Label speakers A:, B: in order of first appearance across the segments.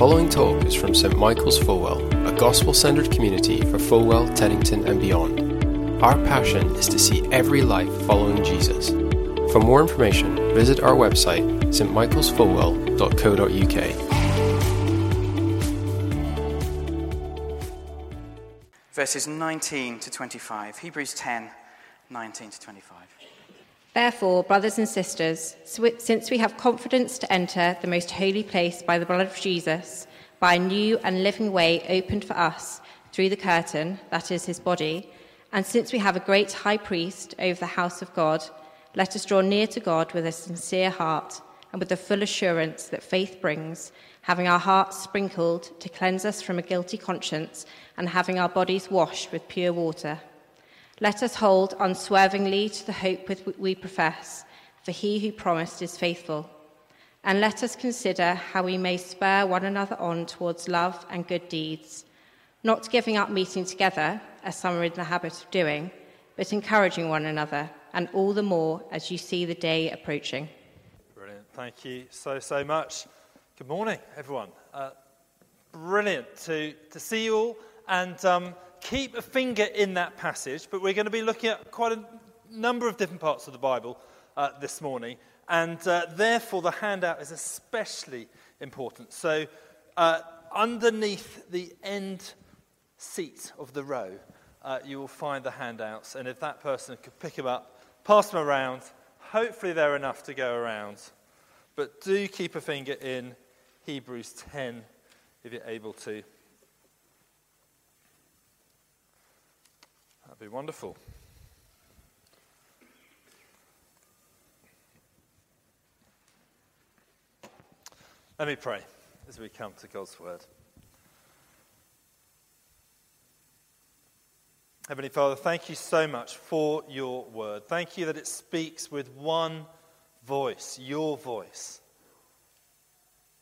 A: following talk is from St Michael's Fulwell, a gospel centered community for Fulwell, Teddington, and beyond. Our passion is to see every life following Jesus. For more information, visit our website, stmichaelsfulwell.co.uk.
B: Verses 19 to 25. Hebrews 10, 19 to 25.
C: Therefore, brothers and sisters, since we have confidence to enter the most holy place by the blood of Jesus, by a new and living way opened for us through the curtain, that is his body, and since we have a great high priest over the house of God, let us draw near to God with a sincere heart and with the full assurance that faith brings, having our hearts sprinkled to cleanse us from a guilty conscience and having our bodies washed with pure water. Let us hold unswervingly to the hope which we profess, for he who promised is faithful. And let us consider how we may spur one another on towards love and good deeds, not giving up meeting together, as some are in the habit of doing, but encouraging one another, and all the more as you see the day approaching.
D: Brilliant. Thank you so, so much. Good morning, everyone. Uh, brilliant to, to see you all. And um, keep a finger in that passage, but we're going to be looking at quite a number of different parts of the Bible uh, this morning, and uh, therefore the handout is especially important. So, uh, underneath the end seat of the row, uh, you will find the handouts, and if that person could pick them up, pass them around, hopefully they're enough to go around. But do keep a finger in Hebrews 10 if you're able to. Be wonderful. Let me pray as we come to God's word. Heavenly Father, thank you so much for your word. Thank you that it speaks with one voice, your voice,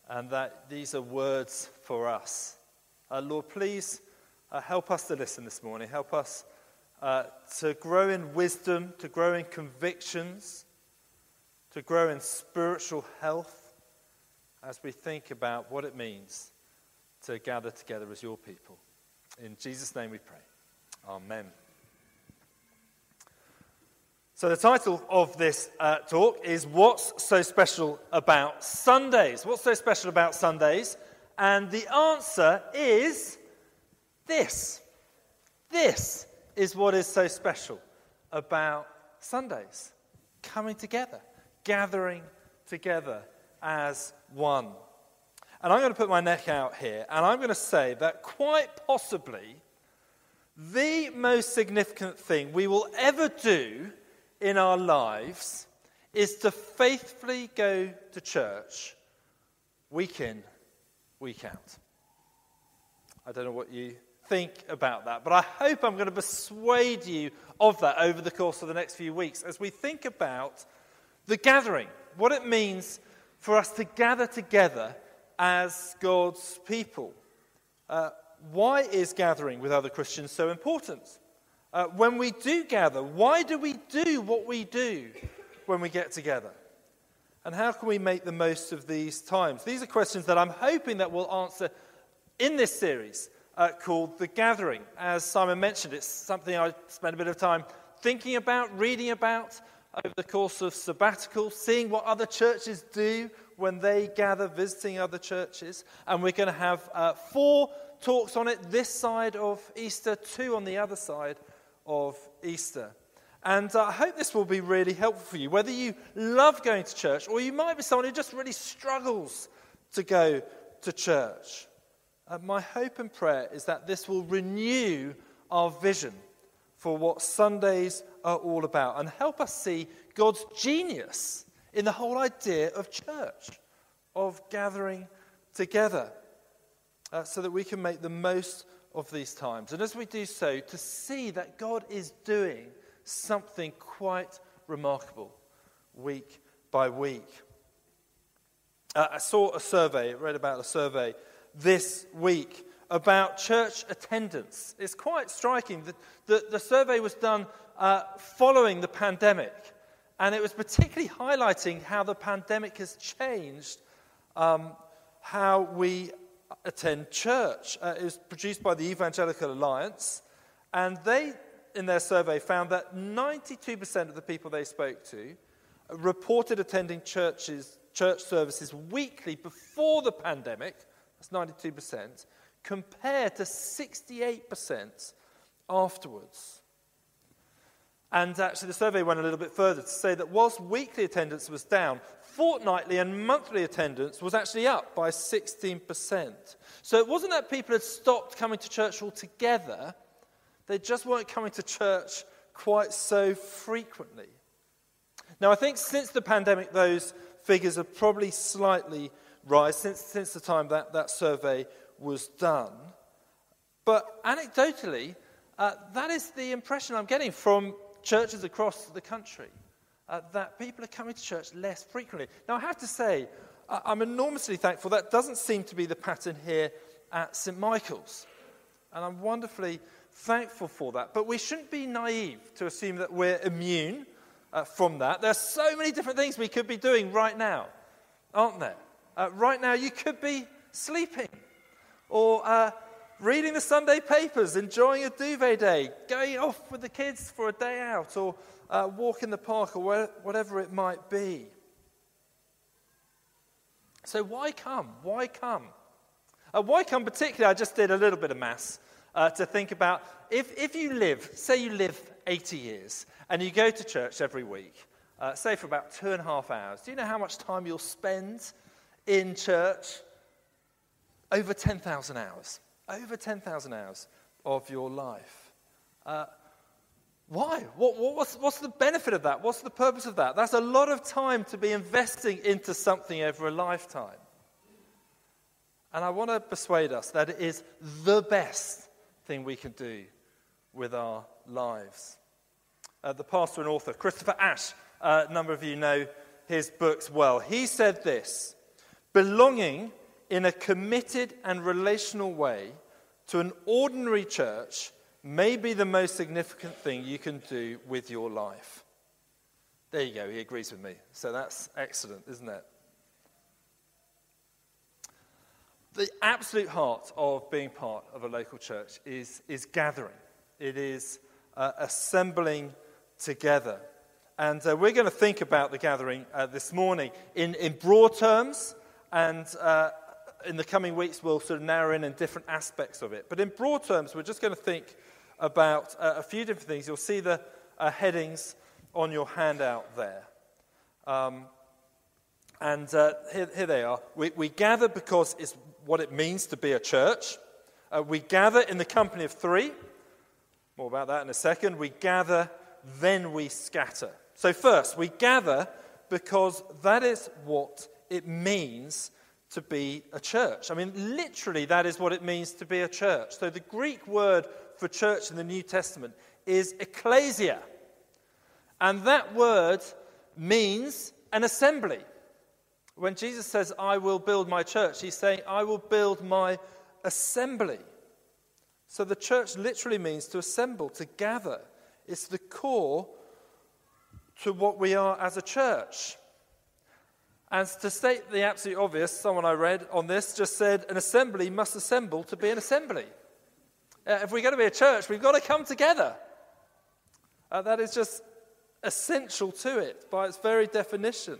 D: and that these are words for us. Uh, Lord, please uh, help us to listen this morning. Help us uh, to grow in wisdom, to grow in convictions, to grow in spiritual health as we think about what it means to gather together as your people. In Jesus' name we pray. Amen. So, the title of this uh, talk is What's So Special About Sundays? What's so special about Sundays? And the answer is this. This is what is so special about Sundays coming together, gathering together as one. And I'm going to put my neck out here and I'm going to say that quite possibly the most significant thing we will ever do in our lives is to faithfully go to church week in, week out. I don't know what you think about that. But I hope I'm going to persuade you of that over the course of the next few weeks as we think about the gathering, what it means for us to gather together as God's people. Uh, why is gathering with other Christians so important? Uh, when we do gather, why do we do what we do when we get together? And how can we make the most of these times? These are questions that I'm hoping that we'll answer in this series uh, called The Gathering. As Simon mentioned, it's something I spent a bit of time thinking about, reading about over the course of sabbatical, seeing what other churches do when they gather, visiting other churches. And we're going to have uh, four talks on it this side of Easter, two on the other side of Easter. And uh, I hope this will be really helpful for you, whether you love going to church or you might be someone who just really struggles to go to church. Uh, my hope and prayer is that this will renew our vision for what Sundays are all about and help us see God's genius in the whole idea of church, of gathering together, uh, so that we can make the most of these times. And as we do so, to see that God is doing something quite remarkable week by week. Uh, I saw a survey, read about a survey this week about church attendance. It's quite striking. The, the, the survey was done uh, following the pandemic, and it was particularly highlighting how the pandemic has changed um, how we attend church. Uh, it was produced by the Evangelical Alliance, and they, in their survey, found that 92% of the people they spoke to reported attending churches, church services weekly before the pandemic. That's 92%, compared to 68% afterwards. And actually, the survey went a little bit further to say that whilst weekly attendance was down, fortnightly and monthly attendance was actually up by 16%. So it wasn't that people had stopped coming to church altogether, they just weren't coming to church quite so frequently. Now, I think since the pandemic, those figures have probably slightly rise since, since the time that that survey was done. But anecdotally, uh, that is the impression I'm getting from churches across the country uh, that people are coming to church less frequently. Now, I have to say, I'm enormously thankful that doesn't seem to be the pattern here at St. Michael's. And I'm wonderfully thankful for that. But we shouldn't be naive to assume that we're immune uh, from that. There are so many different things we could be doing right now, aren't there? Uh, right now, you could be sleeping or uh, reading the Sunday papers, enjoying a duvet day, going off with the kids for a day out, or uh, walk in the park, or where, whatever it might be. So, why come? Why come? Uh, why come, particularly? I just did a little bit of maths uh, to think about if, if you live, say you live 80 years, and you go to church every week, uh, say for about two and a half hours, do you know how much time you'll spend in church? Over 10,000 hours over 10,000 hours of your life. Uh, why? What, what, what's, what's the benefit of that? What's the purpose of that? That's a lot of time to be investing into something over a lifetime. And I want to persuade us that it is the best thing we can do with our lives. Uh, the pastor and author, Christopher Ash, uh, a number of you know his books well. He said this Belonging in a committed and relational way to an ordinary church may be the most significant thing you can do with your life. There you go, he agrees with me. So that's excellent, isn't it? The absolute heart of being part of a local church is, is gathering, it is uh, assembling together. And uh, we're going to think about the gathering uh, this morning in, in broad terms and uh, in the coming weeks, we'll sort of narrow in on different aspects of it. But in broad terms, we're just going to think about uh, a few different things. You'll see the uh, headings on your handout there. Um, and uh, here, here, they are. We, we, gather because it's what it means to be a church. Uh, we gather in the company of three. More about that in a second. We gather, then we scatter. So, first, we gather because that is what it means to be a church. I mean, literally, that is what it means to be a church. So, the Greek word for church in the New Testament is ecclesia. And that word means an assembly. When Jesus says, I will build my church, he's saying, I will build my assembly. So, the church literally means to assemble, to gather. It's the core to what we are as a church. And to state the absolute obvious, someone I read on this just said an assembly must assemble to be an assembly. Uh, if we're going to be a church, we've got to come together. Uh, that is just essential to it by its very definition.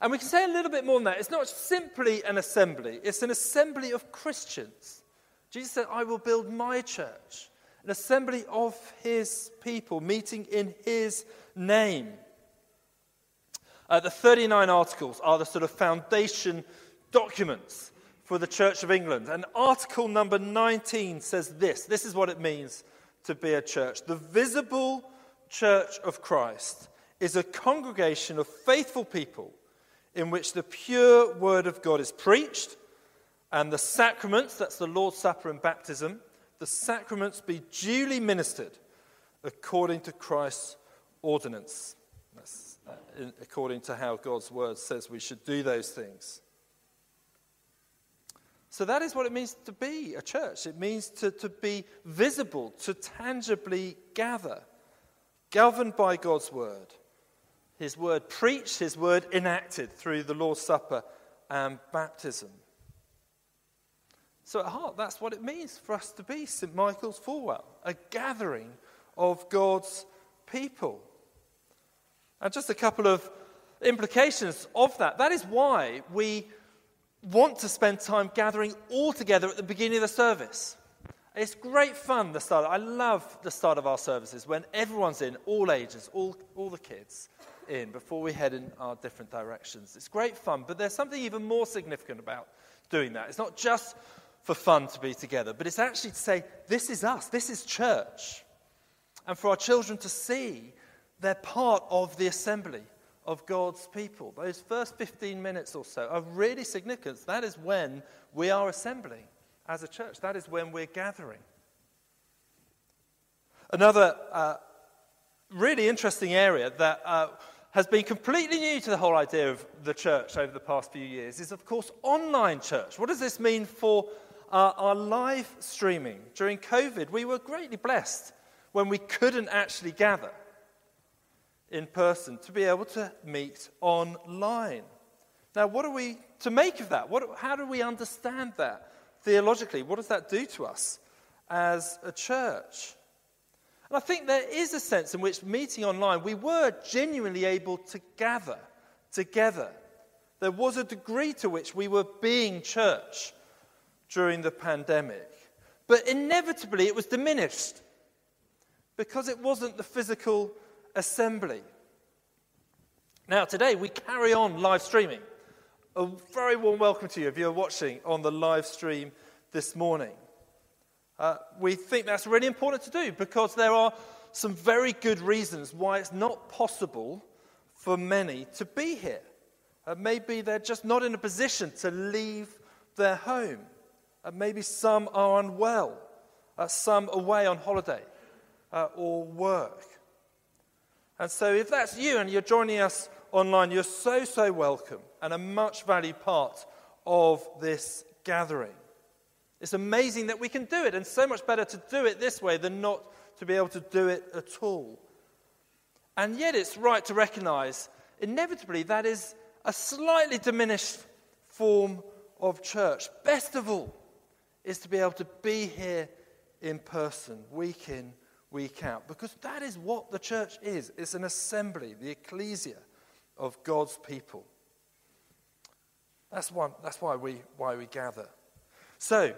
D: And we can say a little bit more than that. It's not simply an assembly, it's an assembly of Christians. Jesus said, I will build my church, an assembly of his people, meeting in his name. Uh, the 39 articles are the sort of foundation documents for the Church of England. And article number 19 says this this is what it means to be a church. The visible church of Christ is a congregation of faithful people in which the pure word of God is preached and the sacraments, that's the Lord's Supper and baptism, the sacraments be duly ministered according to Christ's ordinance. That's according to how God's word says we should do those things. So that is what it means to be a church. It means to, to be visible, to tangibly gather, governed by God's word. His word preached, his word enacted through the Lord's Supper and baptism. So, at heart, that's what it means for us to be St. Michael's Fulwell, a gathering of God's people. And just a couple of implications of that. That is why we want to spend time gathering all together at the beginning of the service. It's great fun, the start. I love the start of our services when everyone's in, all ages, all, all the kids in, before we head in our different directions. It's great fun, but there's something even more significant about doing that. It's not just for fun to be together, but it's actually to say, this is us, this is church. And for our children to see they're part of the assembly of God's people. Those first 15 minutes or so are really significant. That is when we are assembling as a church, that is when we're gathering. Another uh, really interesting area that uh, has been completely new to the whole idea of the church over the past few years is, of course, online church. What does this mean for uh, our live streaming? During COVID, we were greatly blessed when we couldn't actually gather in person to be able to meet online. Now, what are we to make of that? What, how do we understand that theologically? What does that do to us as a church? And I think there is a sense in which meeting online, we were genuinely able to gather together. There was a degree to which we were being church during the pandemic. But inevitably, it was diminished because it wasn't the physical assembly. Now, today we carry on live streaming. A very warm welcome to you if you're watching on the live stream this morning. Uh, we think that's really important to do because there are some very good reasons why it's not possible for many to be here. Uh, maybe they're just not in a position to leave their home. Uh, maybe some are unwell, uh, some away on holiday uh, or work. And so, if that's you and you're joining us online, you're so, so welcome and a much valued part of this gathering. It's amazing that we can do it, and so much better to do it this way than not to be able to do it at all. And yet, it's right to recognize, inevitably, that is a slightly diminished form of church. Best of all is to be able to be here in person, week in, week out. Because that is what the church is it's an assembly, the ecclesia of God's people. That's, one, that's why, we, why we gather. So,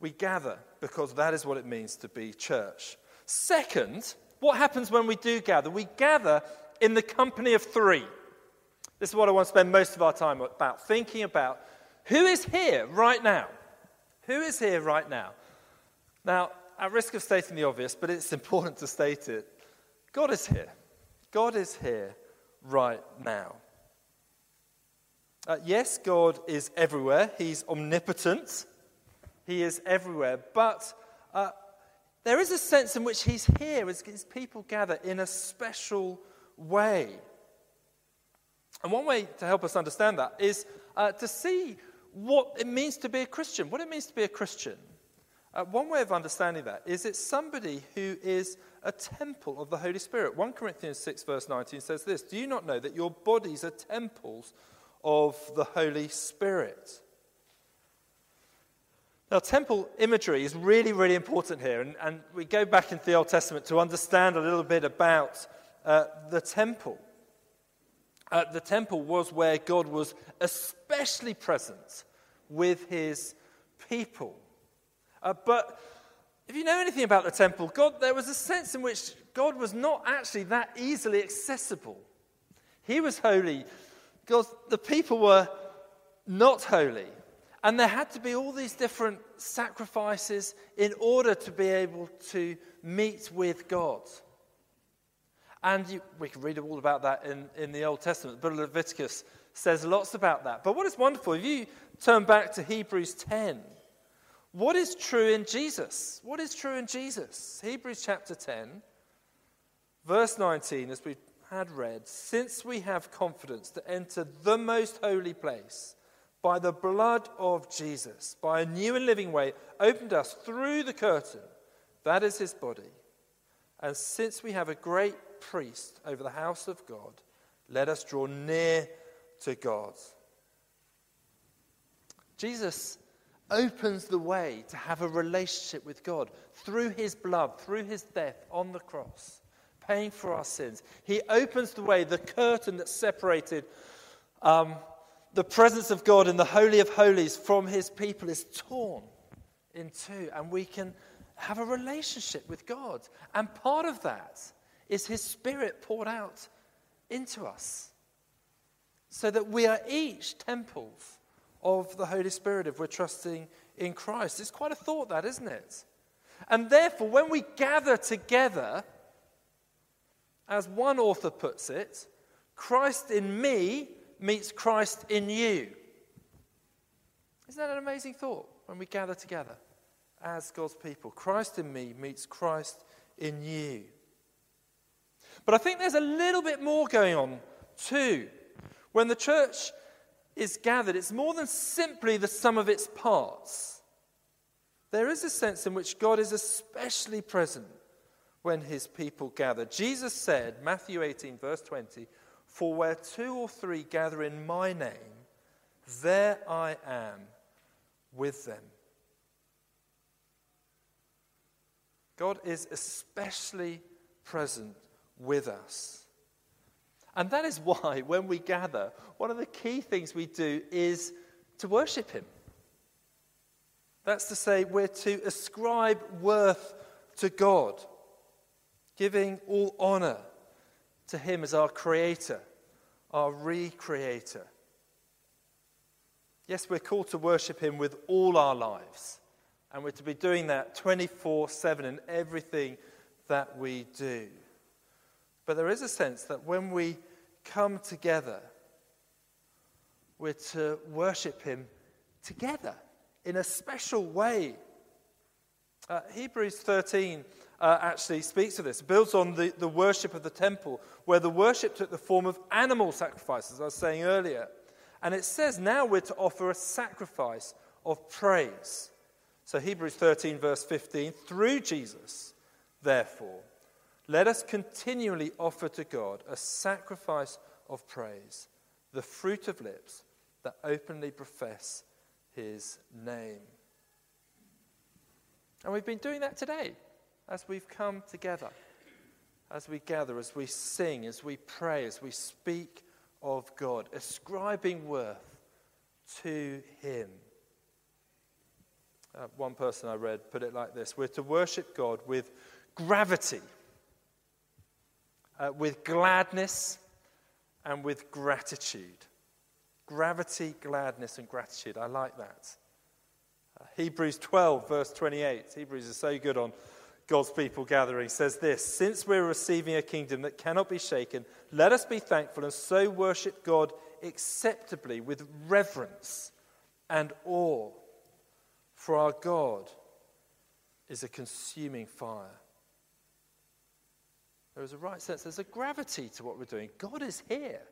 D: we gather because that is what it means to be church. Second, what happens when we do gather? We gather in the company of three. This is what I want to spend most of our time about, thinking about who is here right now. Who is here right now? Now, at risk of stating the obvious, but it's important to state it God is here. God is here right now. Uh, yes, God is everywhere, He's omnipotent, He is everywhere, but uh, there is a sense in which He's here as His people gather in a special way. And one way to help us understand that is uh, to see what it means to be a Christian, what it means to be a Christian. Uh, one way of understanding that is it's somebody who is a temple of the Holy Spirit. 1 Corinthians 6, verse 19 says this Do you not know that your bodies are temples of the Holy Spirit? Now, temple imagery is really, really important here. And, and we go back into the Old Testament to understand a little bit about uh, the temple. Uh, the temple was where God was especially present with his people. Uh, but if you know anything about the temple, God, there was a sense in which God was not actually that easily accessible. He was holy because the people were not holy. And there had to be all these different sacrifices in order to be able to meet with God. And you, we can read all about that in, in the Old Testament. But Leviticus says lots about that. But what is wonderful, if you turn back to Hebrews 10, what is true in Jesus? What is true in Jesus? Hebrews chapter 10, verse 19, as we had read, since we have confidence to enter the most holy place by the blood of Jesus, by a new and living way, opened us through the curtain, that is his body. And since we have a great priest over the house of God, let us draw near to God. Jesus opens the way to have a relationship with God through his blood, through his death on the cross, paying for our sins. He opens the way, the curtain that separated um, the presence of God in the Holy of Holies from his people is torn in two, and we can have a relationship with God. And part of that is his Spirit poured out into us so that we are each temples of the Holy Spirit if we're trusting in Christ. It's quite a thought, that, isn't it? And therefore, when we gather together, as one author puts it, Christ in me meets Christ in you. Isn't that an amazing thought when we gather together as God's people? Christ in me meets Christ in you. But I think there's a little bit more going on too. When the church is gathered, it's more than simply the sum of its parts. There is a sense in which God is especially present when his people gather. Jesus said, Matthew 18, verse 20, For where two or three gather in my name, there I am with them. God is especially present with us. And that is why, when we gather, one of the key things we do is to worship Him. That's to say, we're to ascribe worth to God, giving all honor to Him as our Creator, our Recreator. Yes, we're called to worship Him with all our lives, and we're to be doing that 24 7 in everything that we do. But there is a sense that when we come together, we're to worship Him together in a special way. Uh, Hebrews 13 uh, actually speaks of this, builds on the, the worship of the temple, where the worship took the form of animal sacrifices, I was saying earlier. And it says now we're to offer a sacrifice of praise. So, Hebrews 13, verse 15, through Jesus, therefore, let us continually offer to God a sacrifice of praise, the fruit of lips that openly profess his name. And we've been doing that today as we've come together, as we gather, as we sing, as we pray, as we speak of God, ascribing worth to him. Uh, one person I read put it like this We're to worship God with gravity uh, with gladness and with gratitude. Gravity, gladness, and gratitude. I like that. Uh, Hebrews 12, verse 28. Hebrews is so good on God's people gathering. Says this Since we're receiving a kingdom that cannot be shaken, let us be thankful and so worship God acceptably with reverence and awe. For our God is a consuming fire. There is a right sense, there's a gravity to what we're doing. God is here.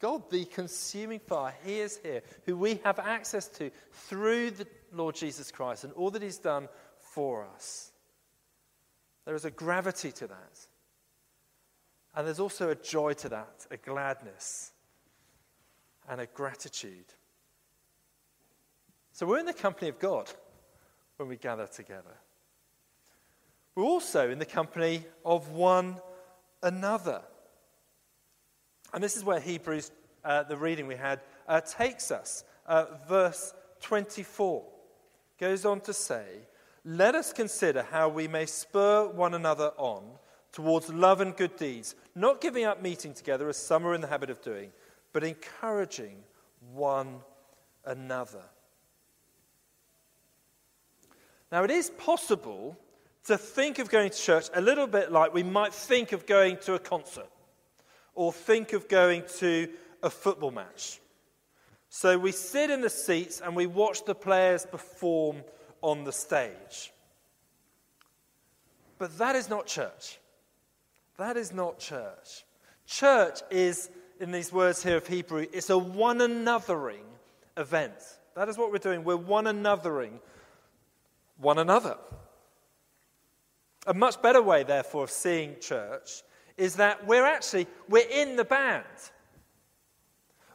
D: God, the consuming fire, He is here, who we have access to through the Lord Jesus Christ and all that He's done for us. There is a gravity to that. And there's also a joy to that, a gladness and a gratitude. So we're in the company of God when we gather together. We're also in the company of one another. And this is where Hebrews, uh, the reading we had, uh, takes us. Uh, verse 24 goes on to say, Let us consider how we may spur one another on towards love and good deeds, not giving up meeting together as some are in the habit of doing, but encouraging one another. Now, it is possible to think of going to church a little bit like we might think of going to a concert or think of going to a football match. So we sit in the seats and we watch the players perform on the stage. But that is not church. That is not church. Church is, in these words here of Hebrew, it's a one anothering event. That is what we're doing. We're one anothering one another. A much better way, therefore, of seeing church is that we're actually we're in the band.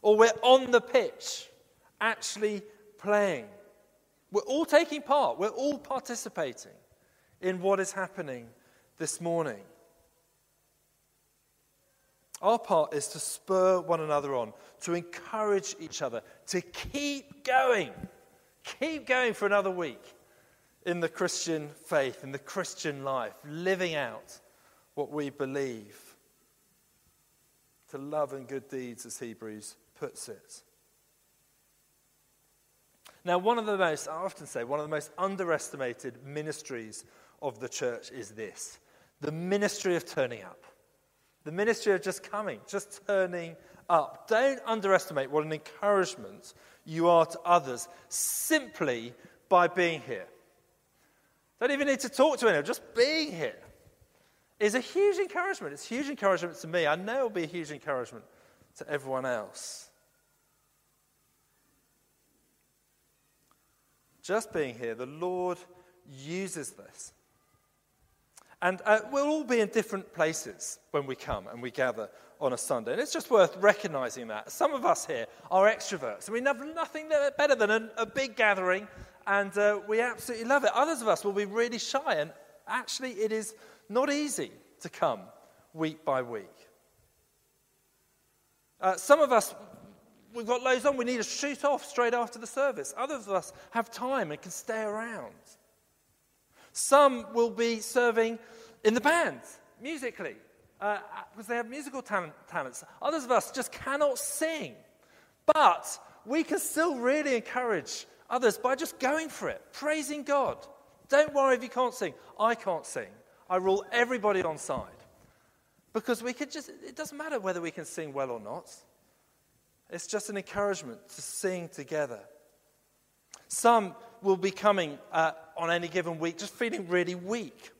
D: Or we're on the pitch actually playing. We're all taking part, we're all participating in what is happening this morning. Our part is to spur one another on, to encourage each other, to keep going, keep going for another week in the Christian faith, in the Christian life, living out what we believe. To love and good deeds, as Hebrews puts it. Now, one of the most, I often say, one of the most underestimated ministries of the church is this the ministry of turning up. The ministry of just coming, just turning up. Don't underestimate what an encouragement you are to others simply by being here. Don't even need to talk to anyone, just being here is a huge encouragement. It's a huge encouragement to me. I know it'll be a huge encouragement to everyone else. Just being here, the Lord uses this. And uh, we'll all be in different places when we come and we gather on a Sunday. And it's just worth recognizing that. Some of us here are extroverts, and we have nothing better than a, a big gathering, and uh, we absolutely love it. Others of us will be really shy, and actually, it is not easy to come week by week. Uh, some of us, we've got loads on, we need to shoot off straight after the service. Others of us have time and can stay around. Some will be serving in the band, musically, uh, because they have musical talent, talents. Others of us just cannot sing. But we can still really encourage others by just going for it, praising God. Don't worry if you can't sing. I can't sing. I rule everybody on side. Because we could just, it doesn't matter whether we can sing well or not. It's just an encouragement to sing together. Some will be coming uh, on any given week just feeling really weak,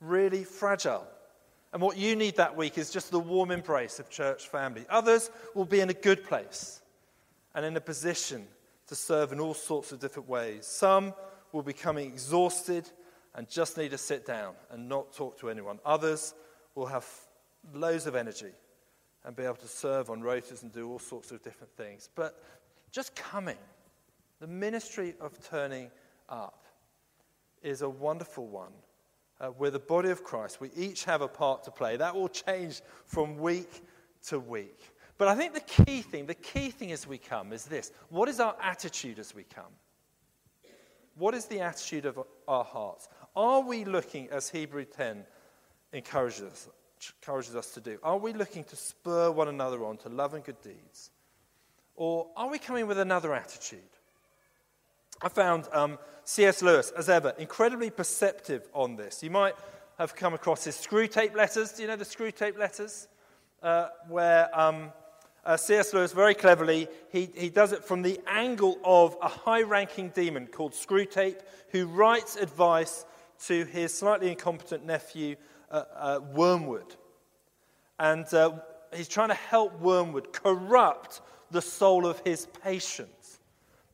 D: really fragile. And what you need that week is just the warm embrace of church family. Others will be in a good place and in a position to serve in all sorts of different ways. Some will be coming exhausted and just need to sit down and not talk to anyone. Others will have loads of energy and be able to serve on rotas and do all sorts of different things. But just coming the ministry of turning up is a wonderful one. Uh, we're the body of Christ. We each have a part to play. That will change from week to week. But I think the key thing, the key thing as we come is this what is our attitude as we come? What is the attitude of our hearts? Are we looking, as Hebrew 10 encourages us, encourages us to do, are we looking to spur one another on to love and good deeds? Or are we coming with another attitude? I found um, C.S. Lewis, as ever, incredibly perceptive on this. You might have come across his Screwtape letters. Do you know the Screwtape letters? Uh, where um, uh, C.S. Lewis, very cleverly, he, he does it from the angle of a high ranking demon called Screwtape, who writes advice to his slightly incompetent nephew, uh, uh Wormwood. And uh, he's trying to help Wormwood corrupt the soul of his patient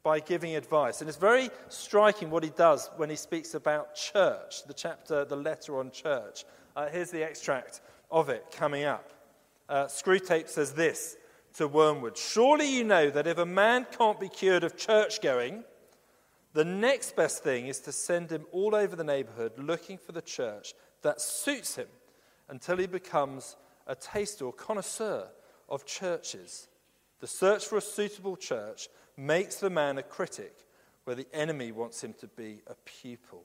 D: by giving advice. And it's very striking what he does when he speaks about church, the chapter, the letter on church. Uh, here's the extract of it coming up. Uh, Screwtape says this to Wormwood Surely you know that if a man can't be cured of church going, the next best thing is to send him all over the neighborhood looking for the church that suits him until he becomes a taster or connoisseur of churches. The search for a suitable church makes the man a critic where the enemy wants him to be a pupil.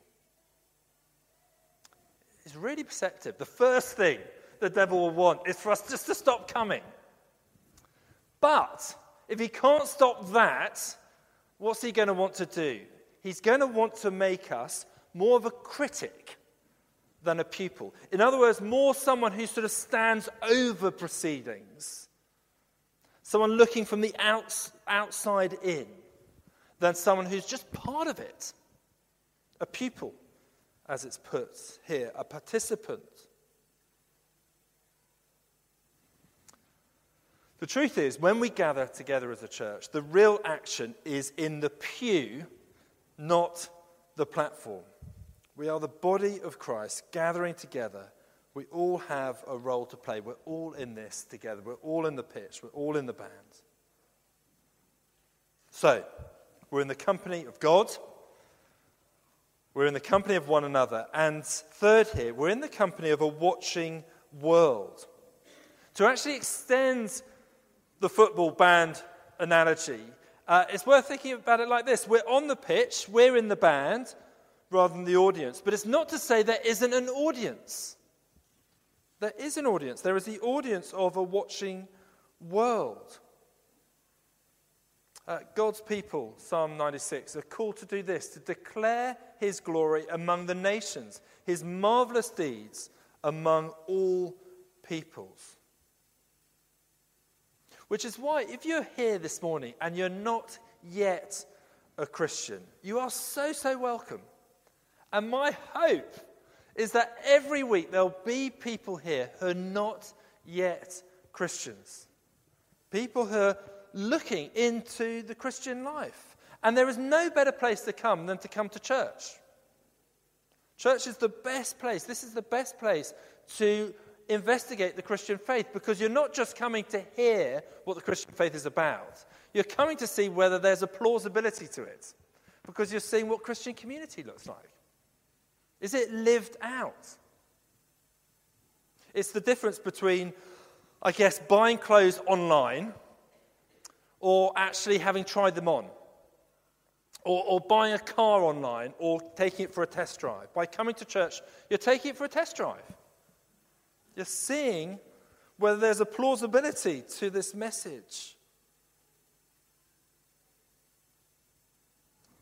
D: It's really perceptive. The first thing the devil will want is for us just to stop coming. But if he can't stop that, what's he going to want to do? He's going to want to make us more of a critic than a pupil. In other words, more someone who sort of stands over proceedings someone looking from the outs, outside in, than someone who's just part of it. A pupil, as it's put here, a participant. The truth is, when we gather together as a church, the real action is in the pew, not the platform. We are the body of Christ gathering together we all have a role to play. We're all in this together. We're all in the pitch. We're all in the band. So, we're in the company of God, We're in the company of one another. And third, here, we're in the company of a watching world. To actually extend the football band analogy, uh, it's worth thinking about it like this We're on the pitch, we're in the band rather than the audience. But it's not to say there isn't an audience. There is an audience. There is the audience of a watching world. Uh, God's people, Psalm 96, are called to do this to declare his glory among the nations, his marvelous deeds among all peoples. Which is why, if you're here this morning and you're not yet a Christian, you are so, so welcome. And my hope is that every week there'll be people here who are not yet Christians. People who are looking into the Christian life. And there is no better place to come than to come to church. Church is the best place. This is the best place to investigate the Christian faith because you're not just coming to hear what the Christian faith is about, you're coming to see whether there's a plausibility to it because you're seeing what Christian community looks like. Is it lived out? It's the difference between, I guess, buying clothes online or actually having tried them on, or, or, buying a car online, or taking it for a test drive. By coming to church, you're taking it for a test drive. You're seeing whether there's a plausibility to this message.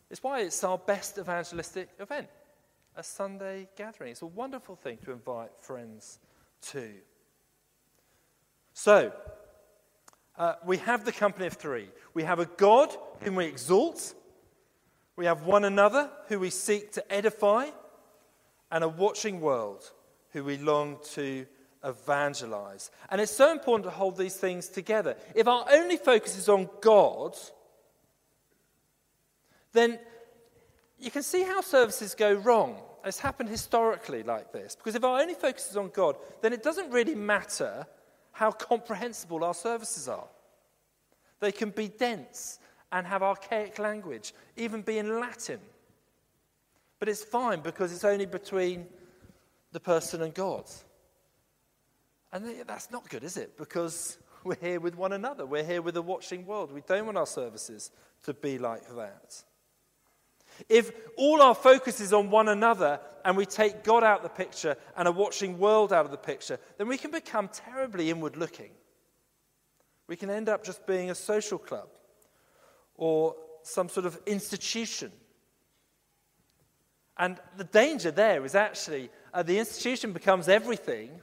D: It's why it's our best evangelistic event, a Sunday gathering. It's a wonderful thing to invite friends to. So, uh, we have the company of three. We have a God whom we exalt, we have one another who we seek to edify, and a watching world who we long to evangelize. And it's so important to hold these things together. If our only focus is on God, then you can see how services go wrong. It's happened historically like this. Because if our only focus is on God, then it doesn't really matter how comprehensible our services are. They can be dense and have archaic language, even be in Latin. But it's fine because it's only between the person and God. And that's not good, is it? Because we're here with one another. We're here with a watching world. We don't want our services to be like that. If all our focus is on one another and we take God out of the picture and a watching world out of the picture, then we can become terribly inward looking. We can end up just being a social club or some sort of institution. And the danger there is actually uh, the institution becomes everything,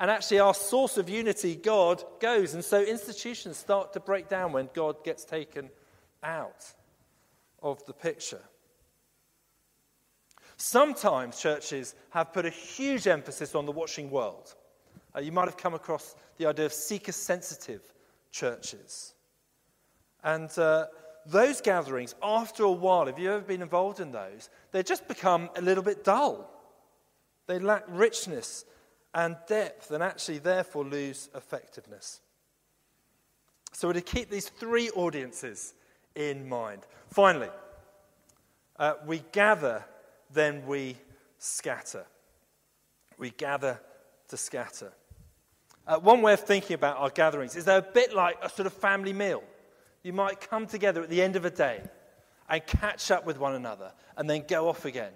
D: and actually our source of unity, God, goes. And so institutions start to break down when God gets taken out of the picture. Sometimes churches have put a huge emphasis on the watching world. Uh, you might have come across the idea of seeker sensitive churches. And uh, those gatherings, after a while, if you've ever been involved in those, they just become a little bit dull. They lack richness and depth and actually, therefore, lose effectiveness. So, we to keep these three audiences in mind. Finally, uh, we gather then we scatter. We gather to scatter. Uh, one way of thinking about our gatherings is they're a bit like a sort of family meal. You might come together at the end of a day and catch up with one another and then go off again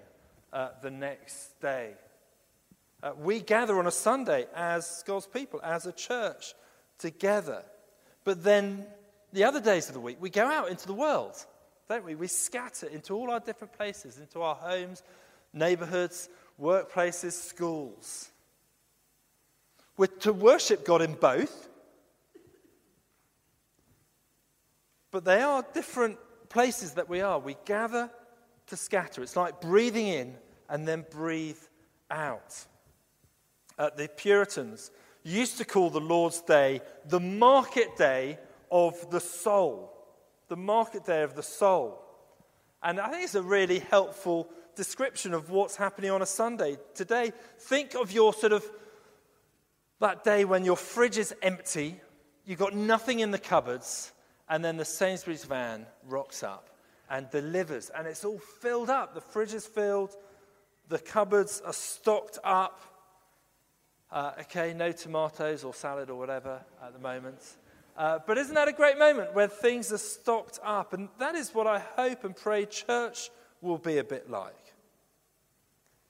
D: uh, the next day. Uh, we gather on a Sunday as God's people, as a church, together. But then the other days of the week, we go out into the world don't we? We scatter into all our different places, into our homes, neighborhoods, workplaces, schools. We're to worship God in both, but they are different places that we are. We gather to scatter. It's like breathing in and then breathe out. Uh, the Puritans used to call the Lord's Day the market day of the soul the market day of the soul. And I think it's a really helpful description of what's happening on a Sunday. Today, think of your sort of that day when your fridge is empty, you've got nothing in the cupboards, and then the Sainsbury's van rocks up and delivers, and it's all filled up. The fridge is filled, The cupboards are stocked up. Uh, okay, no tomatoes or salad or whatever at the moment. Uh, but isn't that a great moment where things are stocked up? And that is what I hope and pray church will be a bit like.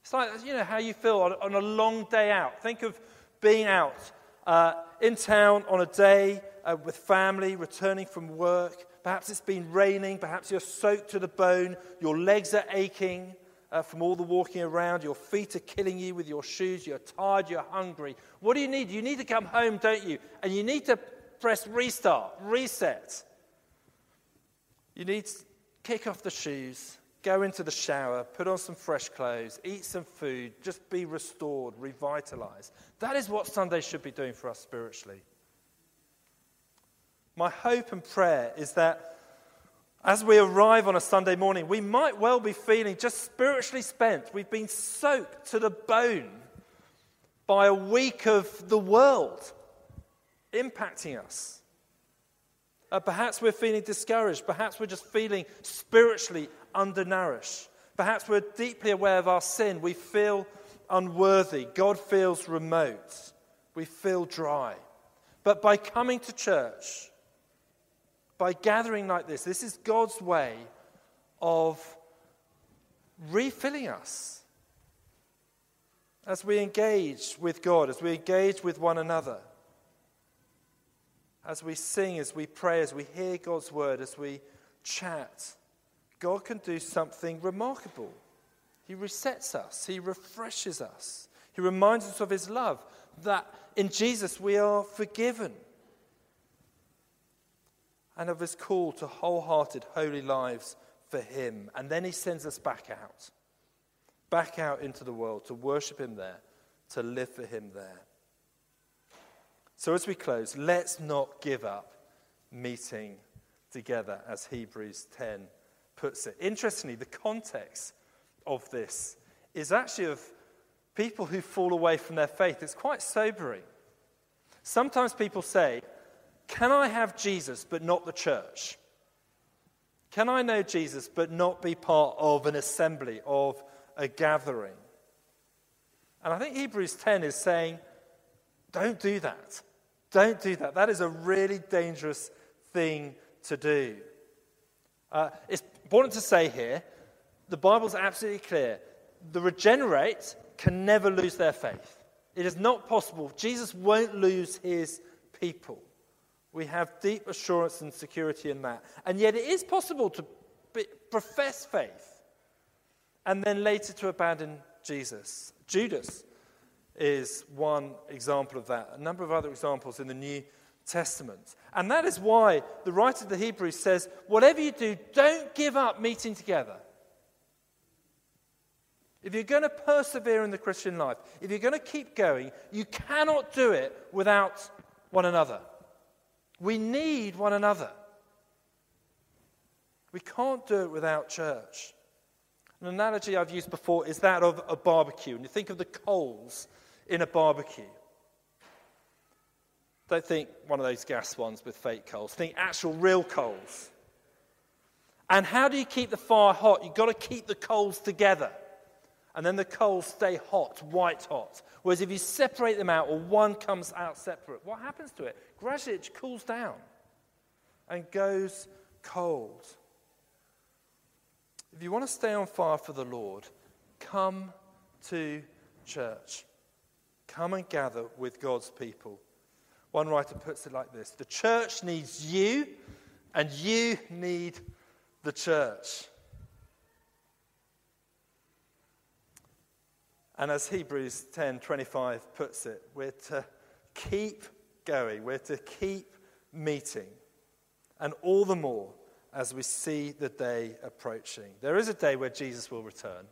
D: It's like, you know, how you feel on, on a long day out. Think of being out uh, in town on a day uh, with family, returning from work. Perhaps it's been raining. Perhaps you're soaked to the bone. Your legs are aching uh, from all the walking around. Your feet are killing you with your shoes. You're tired. You're hungry. What do you need? You need to come home, don't you? And you need to press restart, reset. You need to kick off the shoes, go into the shower, put on some fresh clothes, eat some food, just be restored, revitalized. That is what Sunday should be doing for us spiritually. My hope and prayer is that as we arrive on a Sunday morning, we might well be feeling just spiritually spent. We've been soaked to the bone by a week of the world impacting us. Uh, perhaps we're feeling discouraged. Perhaps we're just feeling spiritually undernourished. Perhaps we're deeply aware of our sin. We feel unworthy. God feels remote. We feel dry. But by coming to church, by gathering like this, this is God's way of refilling us as we engage with God, as we engage with one another, as we sing, as we pray, as we hear God's word, as we chat. God can do something remarkable. He resets us, He refreshes us, He reminds us of His love, that in Jesus we are forgiven and of his call to wholehearted, holy lives for him. And then he sends us back out, back out into the world to worship him there, to live for him there. So as we close, let's not give up meeting together, as Hebrews 10 puts it. Interestingly, the context of this is actually of people who fall away from their faith. It's quite sobering. Sometimes people say, can I have Jesus but not the church? Can I know Jesus but not be part of an assembly, of a gathering? And I think Hebrews 10 is saying, don't do that. Don't do that. That is a really dangerous thing to do. Uh, it's important to say here the Bible's absolutely clear. The regenerate can never lose their faith. It is not possible. Jesus won't lose his people. We have deep assurance and security in that. And yet, it is possible to be, profess faith and then later to abandon Jesus. Judas is one example of that. A number of other examples in the New Testament. And that is why the writer of the Hebrews says, whatever you do, don't give up meeting together. If you're going to persevere in the Christian life, if you're going to keep going, you cannot do it without one another. We need one another. We can't do it without church. An analogy I've used before is that of a barbecue. And you think of the coals in a barbecue. Don't think one of those gas ones with fake coals. Think actual real coals. And how do you keep the fire hot? You've got to keep the coals together and then the coals stay hot, white hot. Whereas if you separate them out or one comes out separate, what happens to it? Gradually it cools down and goes cold. If you want to stay on fire for the Lord, come to church. Come and gather with God's people. One writer puts it like this The church needs you, and you need the church. And as Hebrews 10:25 puts it, we're to keep going, we're to keep meeting, and all the more as we see the day approaching. There is a day where Jesus will return,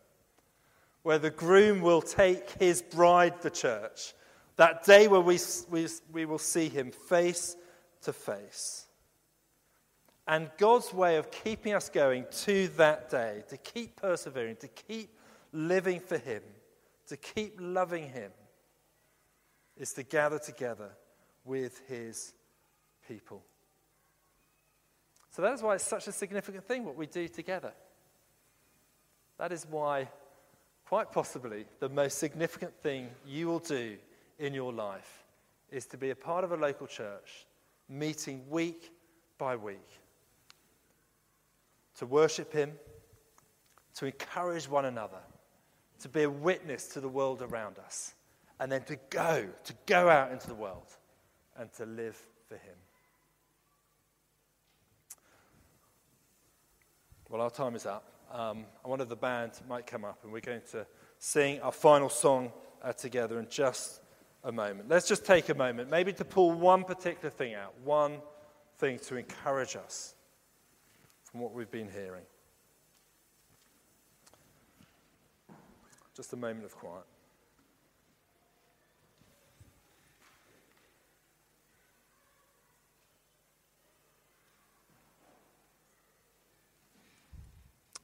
D: where the groom will take his bride, the church, that day where we, we, we will see him face to face. And God's way of keeping us going to that day, to keep persevering, to keep living for him to keep loving Him is to gather together with His people. So that is why it's such a significant thing what we do together. That is why quite possibly the most significant thing you will do in your life is to be a part of a local church, meeting week by week, to worship Him, to encourage one another, to be a witness to the world around us, and then to go, to go out into the world and to live for Him. Well, our time is up. Um, one of the band might come up, and we're going to sing our final song uh, together in just a moment. Let's just take a moment, maybe to pull one particular thing out, one thing to encourage us from what we've been hearing. Just a moment of quiet.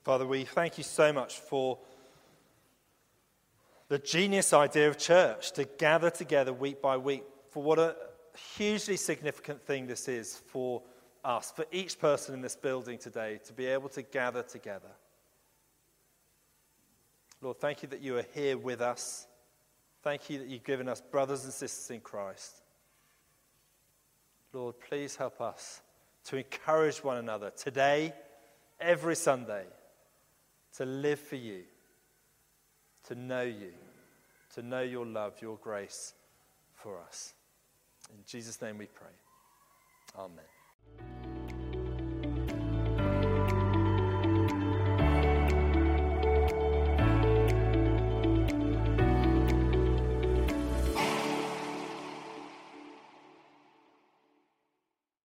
D: Father, we thank you so much for the genius idea of church to gather together week by week for what a hugely significant thing this is for us, for each person in this building today to be able to gather together. Lord, thank you that you are here with us. Thank you that you've given us brothers and sisters in Christ. Lord, please help us to encourage one another today, every Sunday to live for you, to know you, to know your love, your grace for us. In Jesus' name we pray. Amen.